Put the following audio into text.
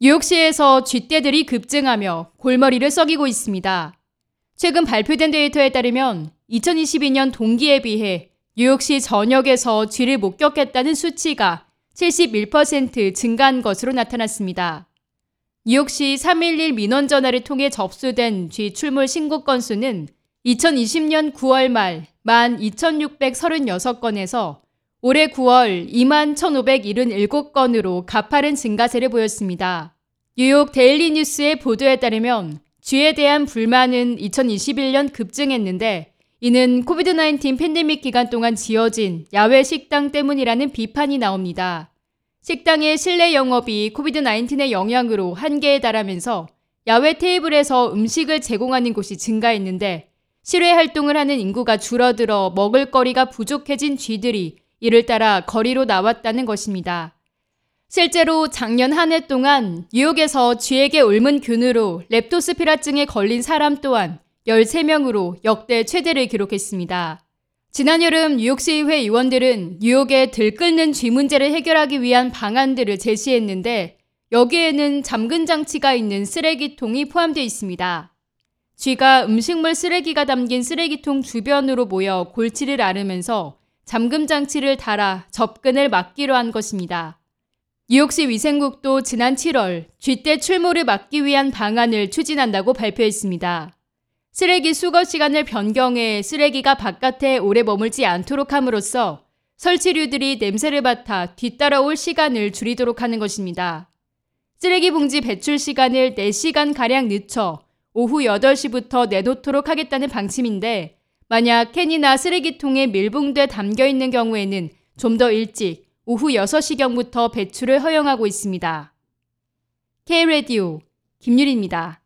뉴욕시에서 쥐떼들이 급증하며 골머리를 썩이고 있습니다. 최근 발표된 데이터에 따르면 2022년 동기에 비해 뉴욕시 전역에서 쥐를 목격했다는 수치가 71% 증가한 것으로 나타났습니다. 뉴욕시 311 민원 전화를 통해 접수된 쥐 출몰 신고 건수는 2020년 9월 말 12,636건에서 올해 9월 21,577건으로 가파른 증가세를 보였습니다. 뉴욕 데일리 뉴스의 보도에 따르면 쥐에 대한 불만은 2021년 급증했는데 이는 COVID-19 팬데믹 기간 동안 지어진 야외 식당 때문이라는 비판이 나옵니다. 식당의 실내 영업이 COVID-19의 영향으로 한계에 달하면서 야외 테이블에서 음식을 제공하는 곳이 증가했는데 실외 활동을 하는 인구가 줄어들어 먹을 거리가 부족해진 쥐들이 이를 따라 거리로 나왔다는 것입니다. 실제로 작년 한 해 동안 뉴욕에서 쥐에게 옮은 균으로 렙토스피라증에 걸린 사람 또한 13명으로 역대 최대를 기록했습니다. 지난 여름 뉴욕시의회 의원들은 뉴욕의 들끓는 쥐 문제를 해결하기 위한 방안들을 제시했는데 여기에는 잠근 장치가 있는 쓰레기통이 포함되어 있습니다. 쥐가 음식물 쓰레기가 담긴 쓰레기통 주변으로 모여 골치를 앓으면서 잠금 장치를 달아 접근을 막기로 한 것입니다. 뉴욕시 위생국도 지난 7월 쥐떼 출몰을 막기 위한 방안을 추진한다고 발표했습니다. 쓰레기 수거 시간을 변경해 쓰레기가 바깥에 오래 머물지 않도록 함으로써 설치류들이 냄새를 맡아 뒤따라올 시간을 줄이도록 하는 것입니다. 쓰레기 봉지 배출 시간을 4시간가량 늦춰 오후 8시부터 내놓도록 하겠다는 방침인데 만약 캔이나 쓰레기통에 밀봉돼 담겨 있는 경우에는 좀 더 일찍 오후 6시경부터 배출을 허용하고 있습니다. K-Radio 김유리입니다.